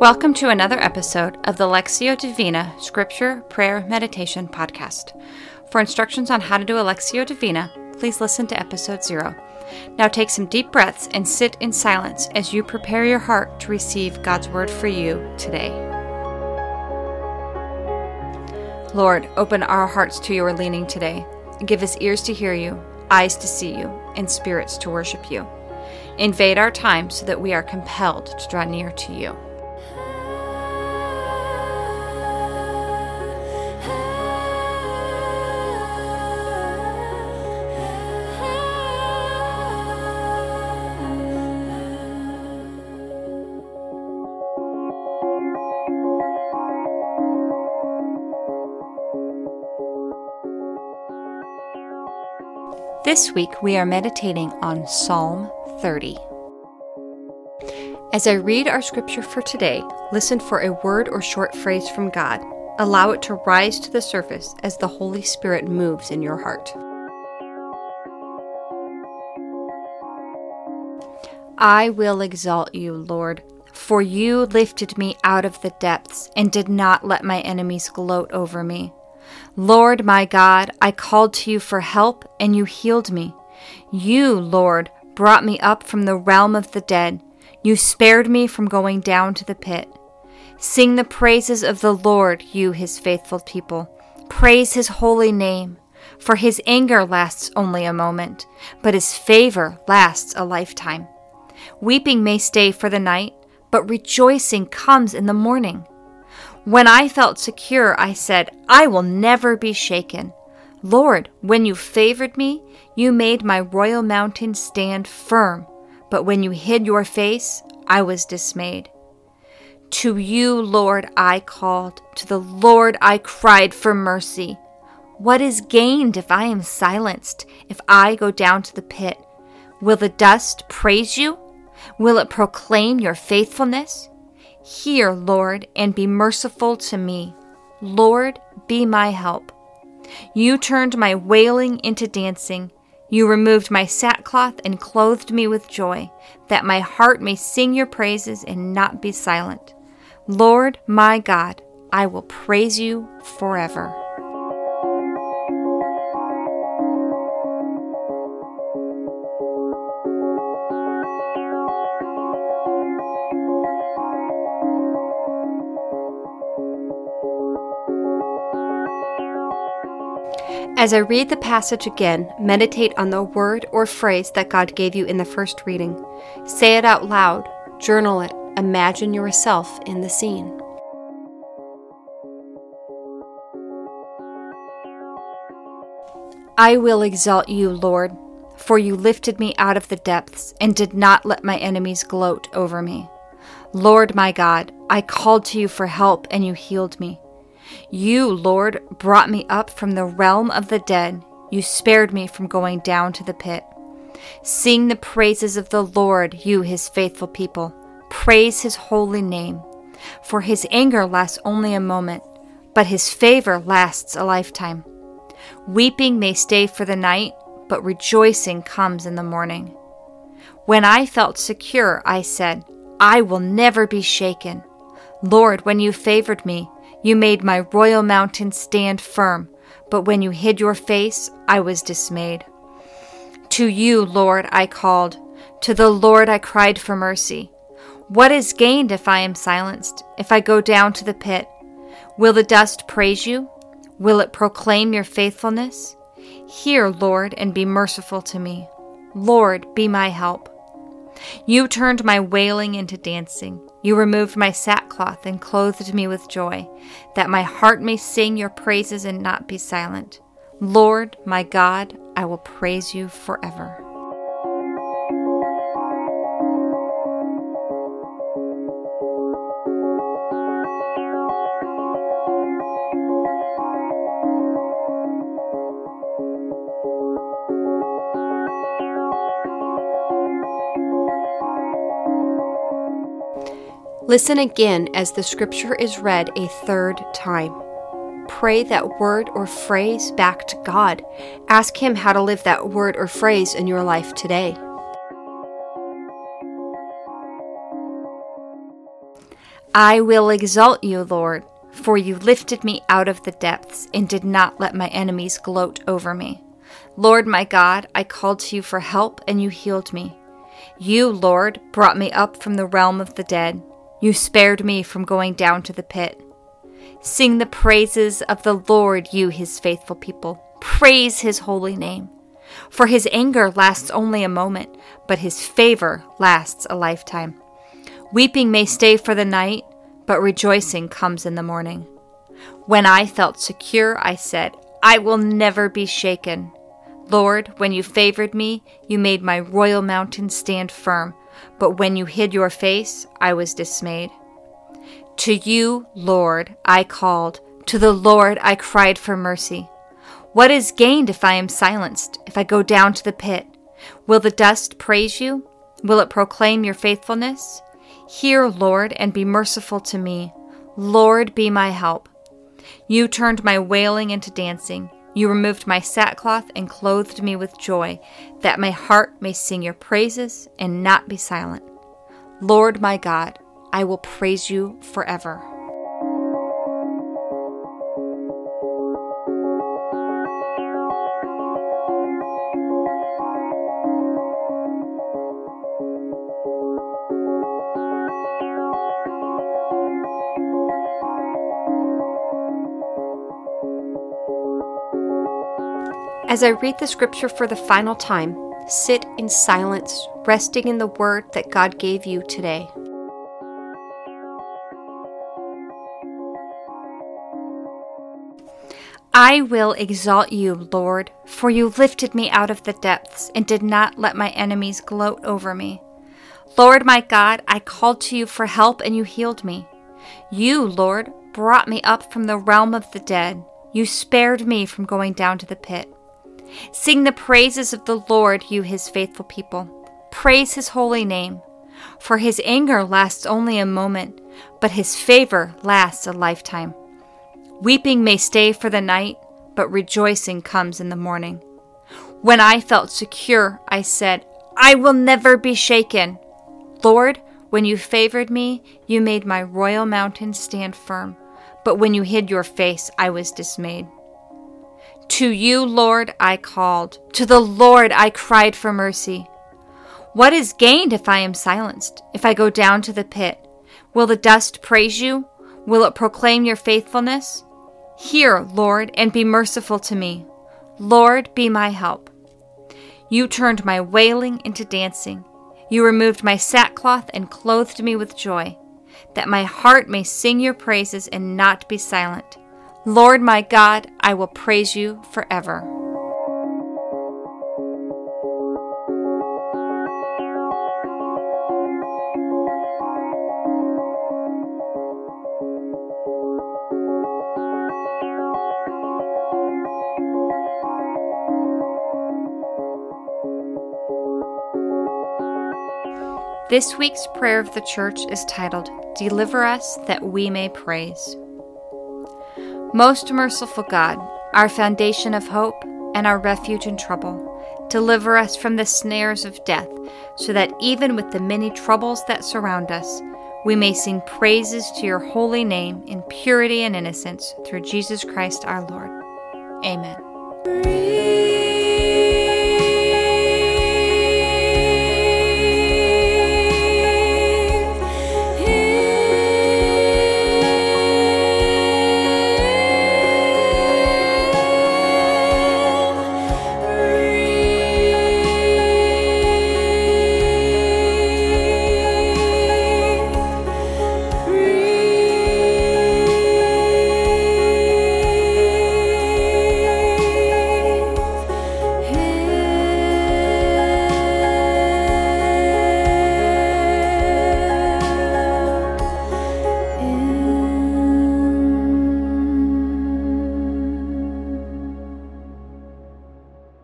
Welcome to another episode of the Lectio Divina Scripture Prayer Meditation Podcast. For instructions on how to do a Lectio Divina, please listen to episode zero. Now take some deep breaths and sit in silence as you prepare your heart to receive God's word for you today. Lord, open our hearts to your leaning today. Give us ears to hear you, eyes to see you, and spirits to worship you. Invade our time so that we are compelled to draw near to you. This week we are meditating on Psalm 30. As I read our scripture for today, listen for a word or short phrase from God. Allow it to rise to the surface as the Holy Spirit moves in your heart. I will exalt you, Lord, for you lifted me out of the depths and did not let my enemies gloat over me. Lord my God, I called to you for help, and you healed me. You, Lord, brought me up from the realm of the dead. You spared me from going down to the pit. Sing the praises of the Lord, you his faithful people. Praise his holy name. For his anger lasts only a moment, but his favor lasts a lifetime. Weeping may stay for the night, but rejoicing comes in the morning. When I felt secure, I said, I will never be shaken. Lord, when you favored me, you made my royal mountain stand firm. But when you hid your face, I was dismayed. To you, Lord, I called. To the Lord I cried for mercy. What is gained if I am silenced, if I go down to the pit? Will the dust praise you? Will it proclaim your faithfulness? Hear, Lord, and be merciful to me. Lord, be my help. You turned my wailing into dancing. You removed my sackcloth and clothed me with joy, that my heart may sing your praises and not be silent. Lord, my God, I will praise you forever. As I read the passage again, meditate on the word or phrase that God gave you in the first reading. Say it out loud, journal it, imagine yourself in the scene. I will exalt you, Lord, for you lifted me out of the depths and did not let my enemies gloat over me. Lord my God, I called to you for help and you healed me. You, Lord, brought me up from the realm of the dead. You spared me from going down to the pit. Sing the praises of the Lord, you, his faithful people. Praise his holy name. For his anger lasts only a moment, but his favor lasts a lifetime. Weeping may stay for the night, but rejoicing comes in the morning. When I felt secure, I said, I will never be shaken. Lord, when you favored me, you made my royal mountain stand firm, but when you hid your face, I was dismayed. To you, Lord, I called. To the Lord I cried for mercy. What is gained if I am silenced, if I go down to the pit? Will the dust praise you? Will it proclaim your faithfulness? Hear, Lord, and be merciful to me. Lord, be my help. You turned my wailing into dancing. You removed my sackcloth and clothed me with joy, that my heart may sing your praises and not be silent. Lord, my God, I will praise you forever. Listen again as the scripture is read a third time. Pray that word or phrase back to God. Ask Him how to live that word or phrase in your life today. I will exalt you, Lord, for you lifted me out of the depths and did not let my enemies gloat over me. Lord my God, I called to you for help and you healed me. You, Lord, brought me up from the realm of the dead. You spared me from going down to the pit. Sing the praises of the Lord, you, his faithful people. Praise his holy name. For his anger lasts only a moment, but his favor lasts a lifetime. Weeping may stay for the night, but rejoicing comes in the morning. When I felt secure, I said, I will never be shaken. Lord, when you favored me, you made my royal mountain stand firm, but when you hid your face, I was dismayed. To you, Lord, I called. To the Lord I cried for mercy. What is gained if I am silenced, if I go down to the pit? Will the dust praise you? Will it proclaim your faithfulness? Hear, Lord, and be merciful to me. Lord, be my help. You turned my wailing into dancing. You removed my sackcloth and clothed me with joy, that my heart may sing your praises and not be silent. Lord my God, I will praise you forever. As I read the scripture for the final time, sit in silence, resting in the word that God gave you today. I will exalt you, Lord, for you lifted me out of the depths and did not let my enemies gloat over me. Lord my God, I called to you for help and you healed me. You, Lord, brought me up from the realm of the dead. You spared me from going down to the pit. Sing the praises of the Lord, you his faithful people. Praise his holy name. For his anger lasts only a moment, but his favor lasts a lifetime. Weeping may stay for the night, but rejoicing comes in the morning. When I felt secure, I said, I will never be shaken. Lord, when you favored me, you made my royal mountain stand firm. But when you hid your face, I was dismayed. To you, Lord, I called. To the Lord I cried for mercy. What is gained if I am silenced, if I go down to the pit? Will the dust praise you? Will it proclaim your faithfulness? Hear, Lord, and be merciful to me. Lord, be my help. You turned my wailing into dancing. You removed my sackcloth and clothed me with joy, that my heart may sing your praises and not be silent. Lord my God, I will praise you forever. This week's prayer of the church is titled, Deliver Us That We May Praise. Most merciful God, our foundation of hope and our refuge in trouble, deliver us from the snares of death, so that even with the many troubles that surround us, we may sing praises to your holy name in purity and innocence through Jesus Christ our Lord. Amen.